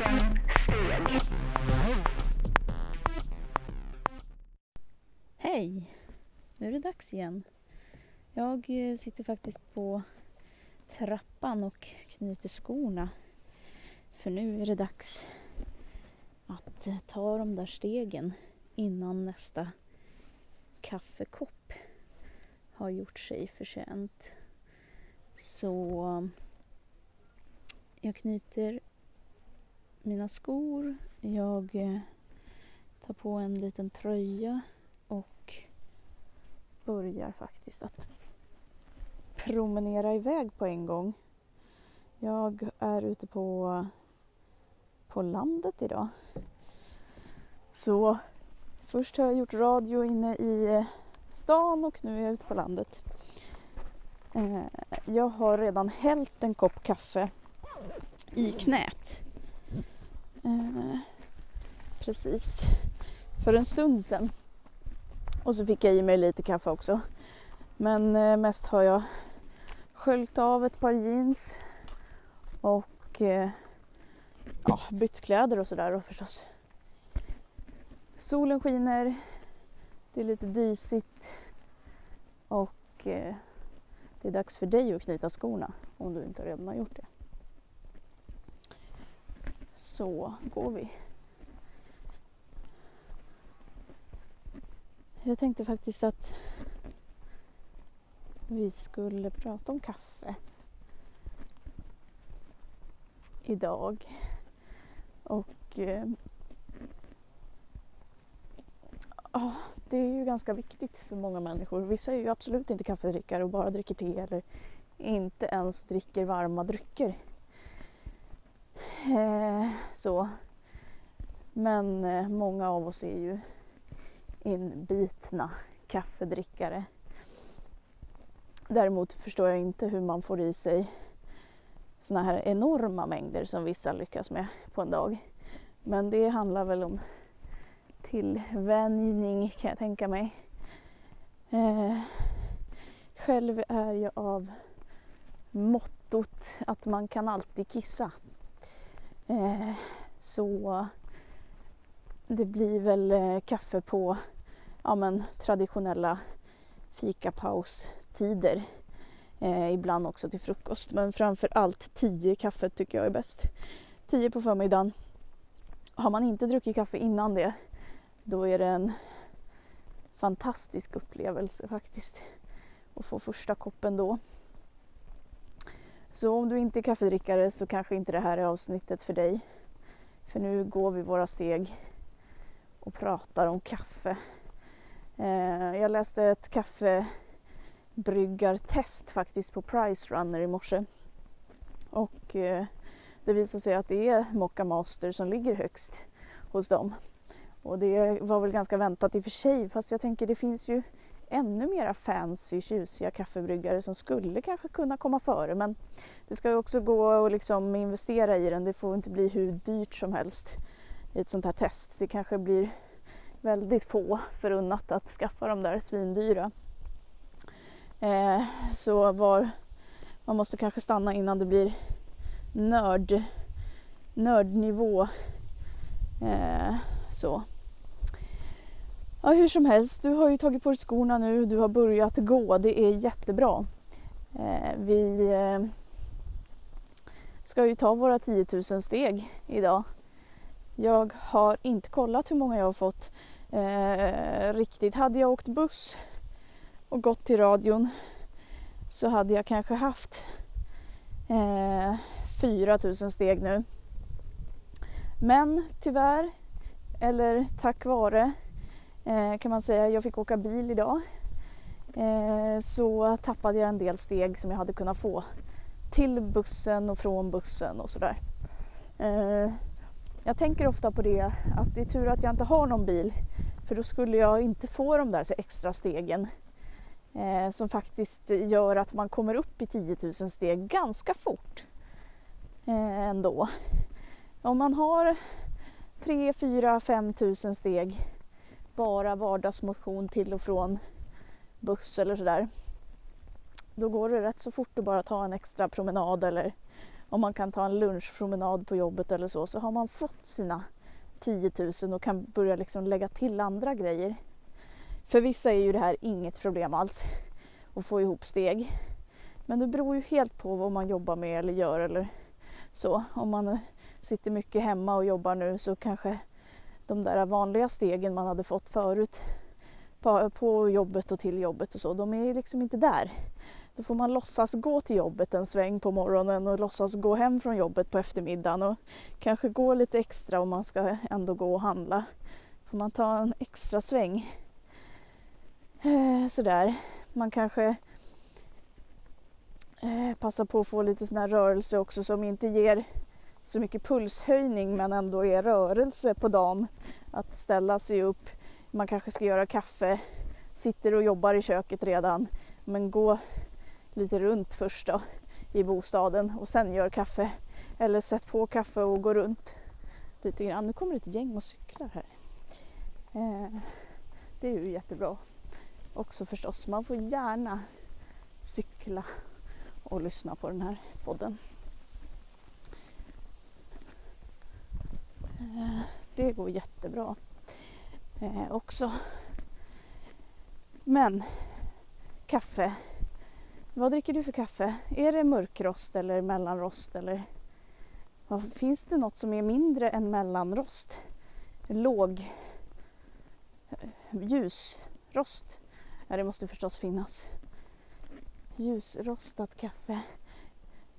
steg. Hej! Nu är det dags igen. Jag eh, sitter faktiskt på trappan och knyter skorna. För nu är det dags att eh, ta de där stegen innan nästa kaffekopp har gjort sig förtjänt. Så eh, jag knyter mina skor, jag eh, tar på en liten tröja och börjar faktiskt att promenera iväg på en gång. Jag är ute på, på landet idag. Så först har jag gjort radio inne i eh, stan och nu är jag ute på landet. Eh, jag har redan hällt en kopp kaffe i knät. Eh, precis för en stund sedan. Och så fick jag i mig lite kaffe också. Men eh, mest har jag sköljt av ett par jeans och eh, ja, bytt kläder och sådär förstås. Solen skiner, det är lite disigt och eh, det är dags för dig att knyta skorna om du inte redan har gjort det. Så går vi. Jag tänkte faktiskt att vi skulle prata om kaffe idag. Och eh, det är ju ganska viktigt för många människor. Vissa är ju absolut inte kaffedrickare och bara dricker te eller inte ens dricker varma drycker. Eh, så. Men eh, många av oss är ju inbitna kaffedrickare. Däremot förstår jag inte hur man får i sig såna här enorma mängder som vissa lyckas med på en dag. Men det handlar väl om tillvänjning kan jag tänka mig. Eh, själv är jag av mottot att man kan alltid kissa. Eh, så det blir väl eh, kaffe på ja, men, traditionella fikapaustider. Eh, ibland också till frukost men framför allt tio kaffe tycker jag är bäst. Tio på förmiddagen. Har man inte druckit kaffe innan det då är det en fantastisk upplevelse faktiskt att få första koppen då. Så om du inte är kaffedrickare så kanske inte det här är avsnittet för dig. För nu går vi våra steg och pratar om kaffe. Eh, jag läste ett kaffebryggartest faktiskt på Price Runner i morse. Och eh, det visar sig att det är Mocca Master som ligger högst hos dem. Och det var väl ganska väntat i och för sig fast jag tänker det finns ju ännu mera fancy, tjusiga kaffebryggare som skulle kanske kunna komma före men det ska ju också gå att liksom investera i den. Det får inte bli hur dyrt som helst i ett sånt här test. Det kanske blir väldigt få förunnat att skaffa de där svindyra. Eh, så var, man måste kanske stanna innan det blir nörd, nördnivå. Eh, så. Ja, hur som helst, du har ju tagit på dig skorna nu, du har börjat gå, det är jättebra. Eh, vi eh, ska ju ta våra 10 000 steg idag. Jag har inte kollat hur många jag har fått eh, riktigt. Hade jag åkt buss och gått till radion så hade jag kanske haft eh, 4 000 steg nu. Men tyvärr eller tack vare Eh, kan man säga. Jag fick åka bil idag. Eh, så tappade jag en del steg som jag hade kunnat få till bussen och från bussen och sådär. Eh, jag tänker ofta på det att det är tur att jag inte har någon bil för då skulle jag inte få de där extra stegen som faktiskt gör att man kommer upp i 10 000 steg ganska fort ändå. Om man har 3, 4, 5 000 steg bara vardagsmotion till och från buss eller sådär. Då går det rätt så fort att bara ta en extra promenad eller om man kan ta en lunchpromenad på jobbet eller så, så har man fått sina 10 000 och kan börja liksom lägga till andra grejer. För vissa är ju det här inget problem alls att få ihop steg. Men det beror ju helt på vad man jobbar med eller gör eller så. Om man sitter mycket hemma och jobbar nu så kanske de där vanliga stegen man hade fått förut på, på jobbet och till jobbet och så, de är liksom inte där. Då får man låtsas gå till jobbet en sväng på morgonen och låtsas gå hem från jobbet på eftermiddagen och kanske gå lite extra om man ska ändå gå och handla. Får man ta en extra sväng. Eh, sådär. Man kanske eh, passar på att få lite sån här rörelse också som inte ger så mycket pulshöjning men ändå är rörelse på dagen. Att ställa sig upp, man kanske ska göra kaffe, sitter och jobbar i köket redan men gå lite runt först då i bostaden och sen gör kaffe. Eller sätt på kaffe och gå runt lite grann. Nu kommer ett gäng och cyklar här. Eh, det är ju jättebra också förstås. Man får gärna cykla och lyssna på den här podden. Eh, det går jättebra eh, också. Men kaffe vad dricker du för kaffe? Är det mörkrost eller mellanrost eller finns det något som är mindre än mellanrost? Låg eh, ljusrost? Ja, det måste förstås finnas. Ljusrostat kaffe.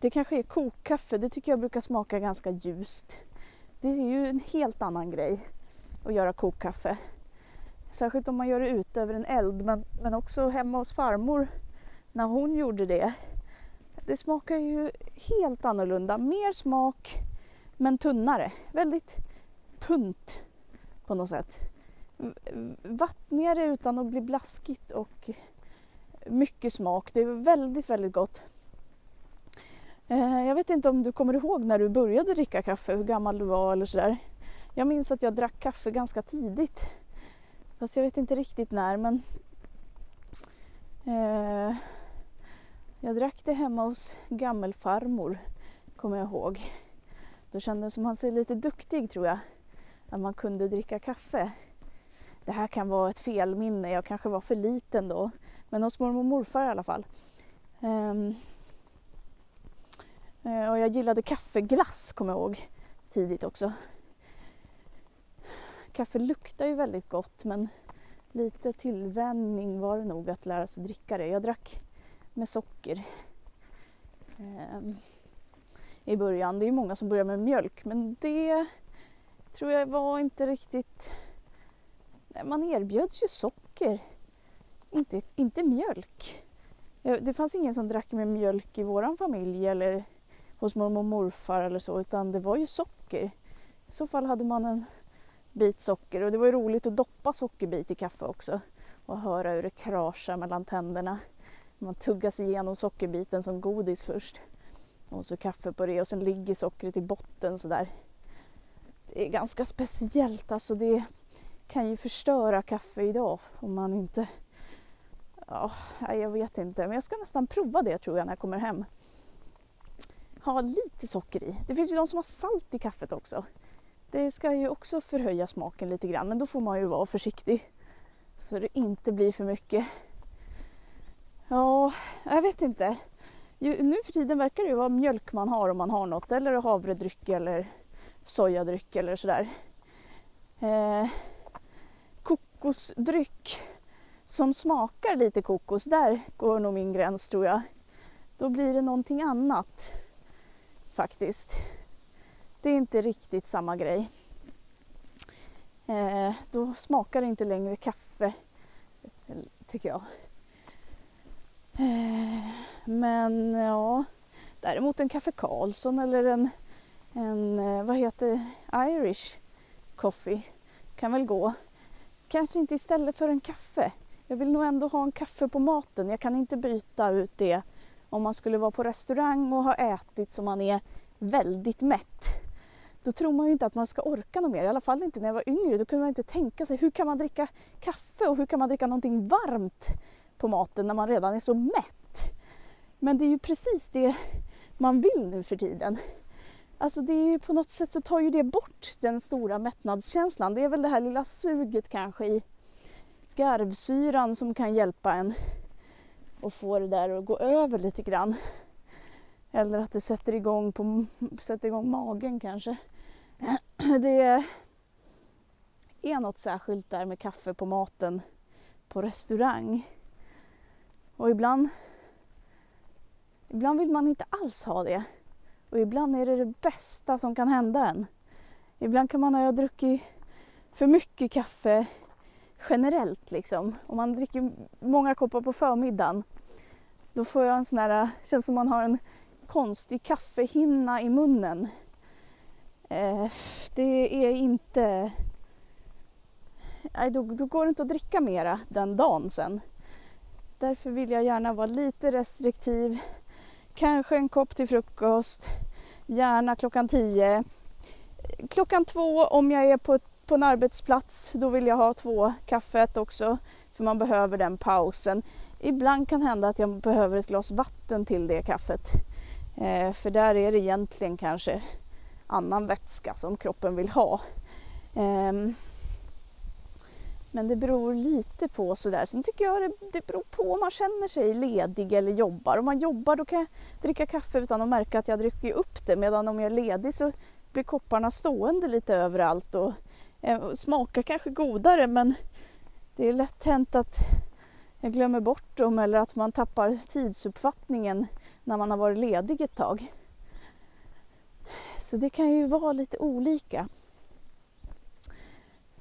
Det kanske är kokkaffe, det tycker jag brukar smaka ganska ljust. Det är ju en helt annan grej att göra kokkaffe. Särskilt om man gör det ute över en eld men, men också hemma hos farmor när hon gjorde det. Det smakar ju helt annorlunda. Mer smak men tunnare. Väldigt tunt på något sätt. Vattnigare utan att bli blaskigt och mycket smak. Det är väldigt, väldigt gott. Eh, jag vet inte om du kommer ihåg när du började dricka kaffe, hur gammal du var eller sådär. Jag minns att jag drack kaffe ganska tidigt. Fast jag vet inte riktigt när men eh, jag drack det hemma hos gammelfarmor, kommer jag ihåg. Då kändes man sig lite duktig tror jag, att man kunde dricka kaffe. Det här kan vara ett felminne, jag kanske var för liten då. Men hos mormor och morfar i alla fall. Ehm, Eh, och jag gillade kaffeglass, kommer jag ihåg, tidigt också. Kaffe luktar ju väldigt gott men lite tillvänjning var det nog att lära sig dricka det. Jag drack med socker eh, i början. Det är många som börjar med mjölk men det tror jag var inte riktigt... Man erbjöds ju socker, inte, inte mjölk. Eh, det fanns ingen som drack med mjölk i våran familj eller hos mormor och morfar eller så utan det var ju socker. I så fall hade man en bit socker och det var ju roligt att doppa sockerbit i kaffe också och höra hur det kraschar mellan tänderna. Man tuggar sig igenom sockerbiten som godis först. Och så kaffe på det och sen ligger sockret i botten sådär. Det är ganska speciellt alltså. Det kan ju förstöra kaffe idag om man inte... Ja, jag vet inte. Men jag ska nästan prova det tror jag när jag kommer hem. Ha lite socker i. Det finns ju de som har salt i kaffet också. Det ska ju också förhöja smaken lite grann men då får man ju vara försiktig så det inte blir för mycket. Ja, jag vet inte. Nu för tiden verkar det ju vara mjölk man har om man har något eller havredryck eller sojadryck eller sådär. Eh, kokosdryck som smakar lite kokos, där går nog min gräns tror jag. Då blir det någonting annat faktiskt. Det är inte riktigt samma grej. Eh, då smakar det inte längre kaffe, tycker jag. Eh, men ja, däremot en kaffe Karlsson eller en, en eh, vad heter Irish coffee kan väl gå. Kanske inte istället för en kaffe. Jag vill nog ändå ha en kaffe på maten. Jag kan inte byta ut det om man skulle vara på restaurang och ha ätit så man är väldigt mätt. Då tror man ju inte att man ska orka något mer. I alla fall inte när jag var yngre. Då kunde man inte tänka sig hur kan man dricka kaffe och hur kan man dricka någonting varmt på maten när man redan är så mätt. Men det är ju precis det man vill nu för tiden. Alltså det är ju på något sätt så tar ju det bort den stora mättnadskänslan. Det är väl det här lilla suget kanske i garvsyran som kan hjälpa en och få det där att gå över lite grann. Eller att det sätter igång, på, sätter igång magen kanske. Det är något särskilt där med kaffe på maten på restaurang. Och ibland, ibland vill man inte alls ha det. Och ibland är det det bästa som kan hända en. Ibland kan man ha druckit för mycket kaffe generellt liksom. Om man dricker många koppar på förmiddagen då får jag en sån här, känns som man har en konstig kaffehinna i munnen. Eh, det är inte... Nej, då, då går det inte att dricka mera den dagen sen. Därför vill jag gärna vara lite restriktiv. Kanske en kopp till frukost, gärna klockan tio. Klockan två om jag är på, på en arbetsplats, då vill jag ha två kaffet också. För man behöver den pausen. Ibland kan hända att jag behöver ett glas vatten till det kaffet. Eh, för där är det egentligen kanske annan vätska som kroppen vill ha. Eh, men det beror lite på sådär. Sen tycker jag det, det beror på om man känner sig ledig eller jobbar. Om man jobbar då kan jag dricka kaffe utan att märka att jag dricker upp det. Medan om jag är ledig så blir kopparna stående lite överallt och eh, smakar kanske godare men det är lätt hänt att jag glömmer bort dem eller att man tappar tidsuppfattningen när man har varit ledig ett tag. Så det kan ju vara lite olika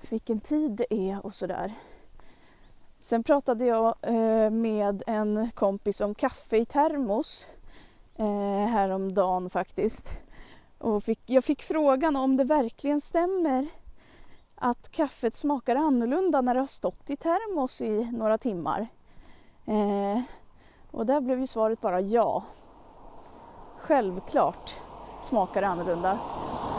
vilken tid det är och sådär. Sen pratade jag eh, med en kompis om kaffe i termos eh, häromdagen faktiskt. Och fick, jag fick frågan om det verkligen stämmer att kaffet smakar annorlunda när det har stått i termos i några timmar. Eh, och där blev ju svaret bara ja. Självklart smakar det annorlunda.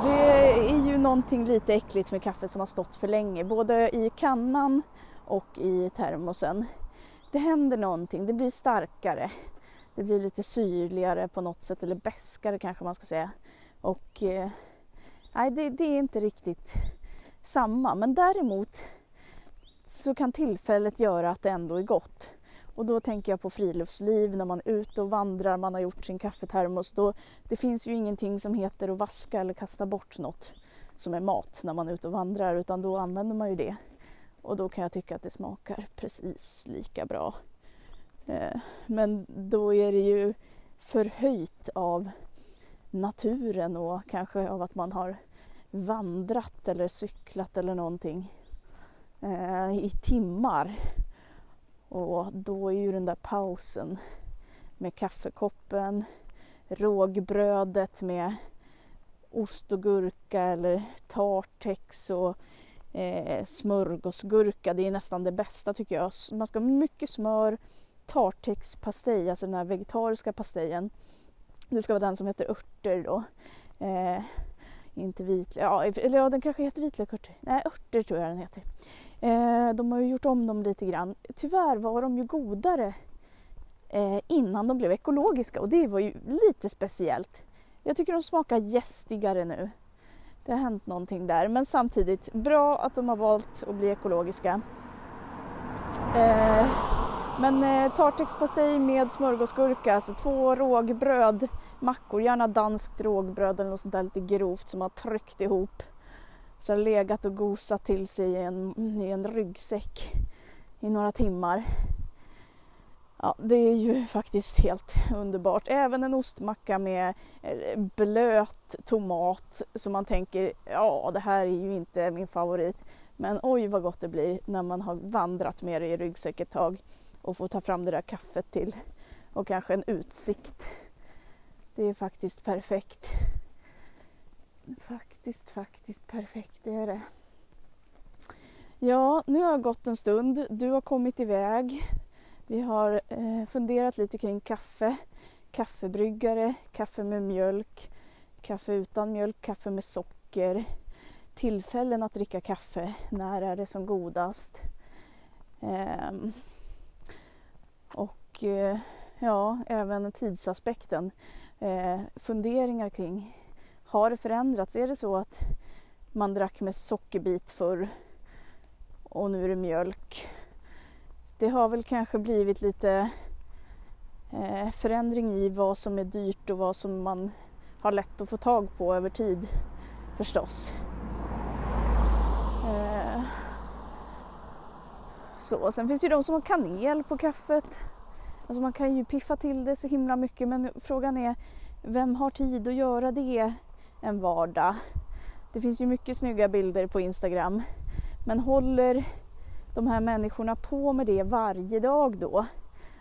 Det är ju någonting lite äckligt med kaffe som har stått för länge, både i kannan och i termosen. Det händer någonting, det blir starkare. Det blir lite syrligare på något sätt, eller bäskare kanske man ska säga. Och eh, nej, det, det är inte riktigt samma. Men däremot så kan tillfället göra att det ändå är gott. Och då tänker jag på friluftsliv, när man är ute och vandrar, man har gjort sin kaffetermos. Då, det finns ju ingenting som heter att vaska eller kasta bort något som är mat när man är ute och vandrar utan då använder man ju det. Och då kan jag tycka att det smakar precis lika bra. Eh, men då är det ju förhöjt av naturen och kanske av att man har vandrat eller cyklat eller någonting eh, i timmar. Och då är ju den där pausen med kaffekoppen, rågbrödet med ost och gurka eller tartex och eh, smörgåsgurka. Det är nästan det bästa tycker jag. Man ska ha mycket smör, tartexpastej, alltså den här vegetariska pastejen. Det ska vara den som heter örter då. Eh, inte vitlök, ja, eller ja, den kanske heter vitlökörter. Nej, örter tror jag den heter. Eh, de har ju gjort om dem lite grann. Tyvärr var de ju godare eh, innan de blev ekologiska och det var ju lite speciellt. Jag tycker de smakar gästigare nu. Det har hänt någonting där men samtidigt bra att de har valt att bli ekologiska. Eh, men eh, tartexpastej med smörgåsgurka, alltså två rågbröd, mackor, gärna danskt rågbröd eller något sånt där lite grovt som har tryckt ihop. Så har legat och gosat till sig i en, i en ryggsäck i några timmar. Ja, det är ju faktiskt helt underbart. Även en ostmacka med eh, blöt tomat som man tänker, ja det här är ju inte min favorit. Men oj vad gott det blir när man har vandrat med det i ryggsäck ett tag och få ta fram det där kaffet till och kanske en utsikt. Det är faktiskt perfekt. Faktiskt, faktiskt perfekt, det är det. Ja, nu har det gått en stund. Du har kommit iväg. Vi har eh, funderat lite kring kaffe, kaffebryggare, kaffe med mjölk, kaffe utan mjölk, kaffe med socker, tillfällen att dricka kaffe, när är det som godast? Eh, och eh, ja, även tidsaspekten. eh, funderingar kring har det förändrats? Är det så att man drack med sockerbit förr och nu är det mjölk? Det har väl kanske blivit lite eh, förändring i vad som är dyrt och vad som man har lätt att få tag på över tid förstås. Eh, så. Sen finns det ju de som har kanel på kaffet. Alltså man kan ju piffa till det så himla mycket men frågan är vem har tid att göra det en vardag? Det finns ju mycket snygga bilder på Instagram. Men håller de här människorna på med det varje dag då?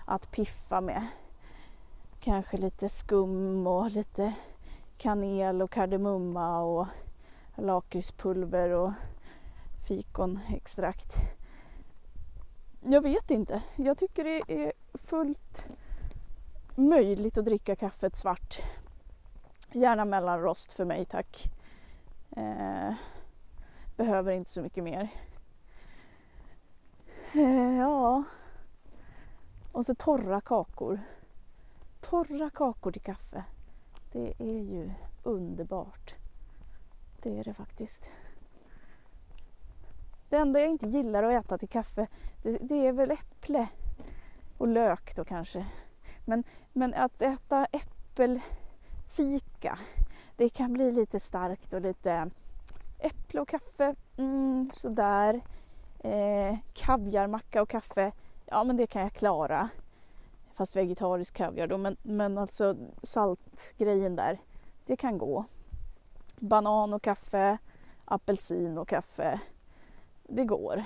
Att piffa med kanske lite skum och lite kanel och kardemumma och lakritspulver och fikonextrakt. Jag vet inte. Jag tycker det är fullt möjligt att dricka kaffet svart. Gärna mellanrost för mig tack. Eh, behöver inte så mycket mer. Eh, ja. Och så torra kakor. Torra kakor till kaffe. Det är ju underbart. Det är det faktiskt. Det enda jag inte gillar att äta till kaffe det, det är väl äpple och lök då kanske. Men, men att äta äppelfika det kan bli lite starkt och lite äpple och kaffe, mm, sådär. Eh, kaviarmacka och kaffe, ja men det kan jag klara. Fast vegetarisk kaviar då, men, men alltså saltgrejen där, det kan gå. Banan och kaffe, apelsin och kaffe, det går.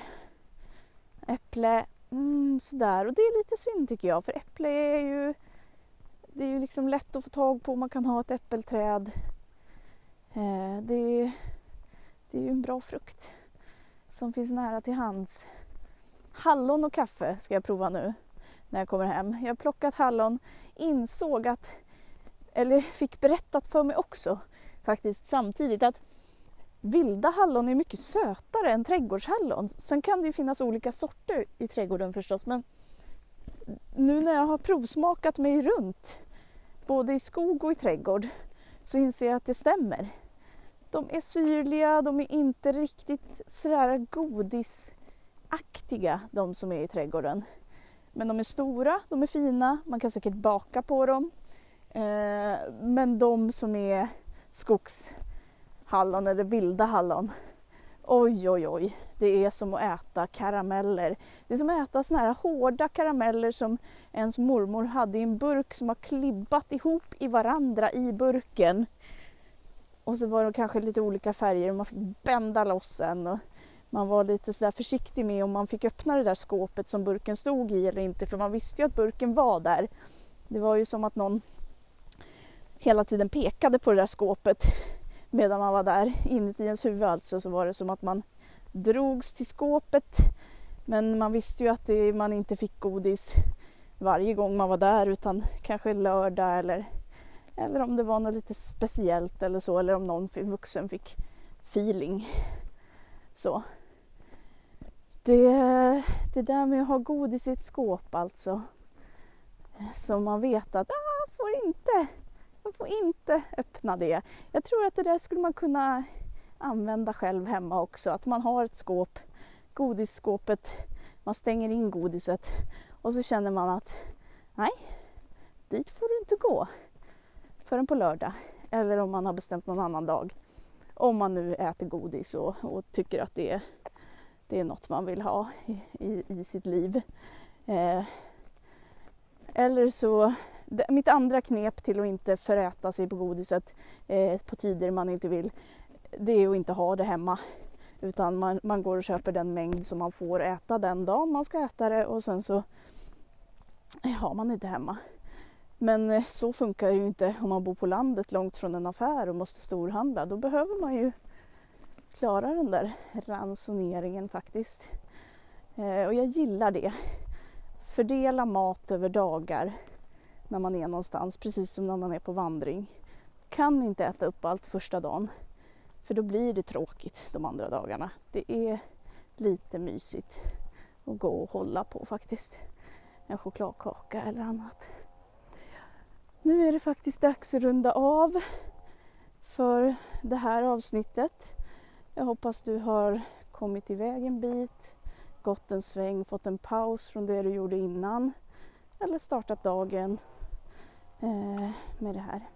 Äpple, mm, sådär. Och det är lite synd tycker jag för äpple är ju det är ju liksom lätt att få tag på. Man kan ha ett äppelträd. Eh, det, det är ju en bra frukt som finns nära till hands. Hallon och kaffe ska jag prova nu när jag kommer hem. Jag har plockat hallon, insåg att, eller fick berättat för mig också faktiskt samtidigt att vilda hallon är mycket sötare än trädgårdshallon. Sen kan det ju finnas olika sorter i trädgården förstås men nu när jag har provsmakat mig runt både i skog och i trädgård så inser jag att det stämmer. De är syrliga, de är inte riktigt sådär godisaktiga de som är i trädgården. Men de är stora, de är fina, man kan säkert baka på dem. Eh, men de som är skogs Hallon eller vilda hallon, oj oj oj, det är som att äta karameller. Det är som att äta såna här hårda karameller som ens mormor hade i en burk som har klibbat ihop i varandra i burken. Och så var de kanske lite olika färger och man fick bända loss en. Och man var lite sådär försiktig med om man fick öppna det där skåpet som burken stod i eller inte för man visste ju att burken var där. Det var ju som att någon hela tiden pekade på det där skåpet medan man var där inuti ens huvud alltså så var det som att man drogs till skåpet men man visste ju att det, man inte fick godis varje gång man var där utan kanske lördag eller, eller om det var något lite speciellt eller så eller om någon vuxen fick feeling. Så. Det, det där med att ha godis i ett skåp alltså. som man vet att ah, får inte, man får inte öppna det. Jag tror att det där skulle man kunna använda själv hemma också. Att man har ett skåp, godisskåpet, man stänger in godiset och så känner man att nej, dit får du inte gå förrän på lördag. Eller om man har bestämt någon annan dag. Om man nu äter godis och, och tycker att det är, det är något man vill ha i, i, i sitt liv. Eh, eller så, mitt andra knep till att inte föräta sig på godiset eh, på tider man inte vill, det är att inte ha det hemma. Utan man, man går och köper den mängd som man får äta den dagen man ska äta det och sen så eh, har man inte hemma. Men eh, så funkar det ju inte om man bor på landet långt från en affär och måste storhandla. Då behöver man ju klara den där ransoneringen faktiskt. Eh, och jag gillar det. Fördela mat över dagar när man är någonstans, precis som när man är på vandring. Kan inte äta upp allt första dagen, för då blir det tråkigt de andra dagarna. Det är lite mysigt att gå och hålla på faktiskt. En chokladkaka eller annat. Nu är det faktiskt dags att runda av för det här avsnittet. Jag hoppas du har kommit iväg en bit, gått en sväng, fått en paus från det du gjorde innan eller startat dagen Eh, med det här.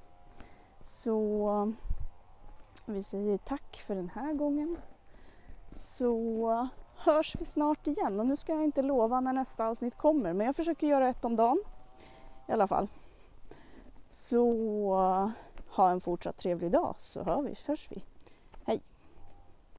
Så vi säger tack för den här gången. Så hörs vi snart igen och nu ska jag inte lova när nästa avsnitt kommer men jag försöker göra ett om dagen i alla fall. Så ha en fortsatt trevlig dag så hör vi, hörs vi.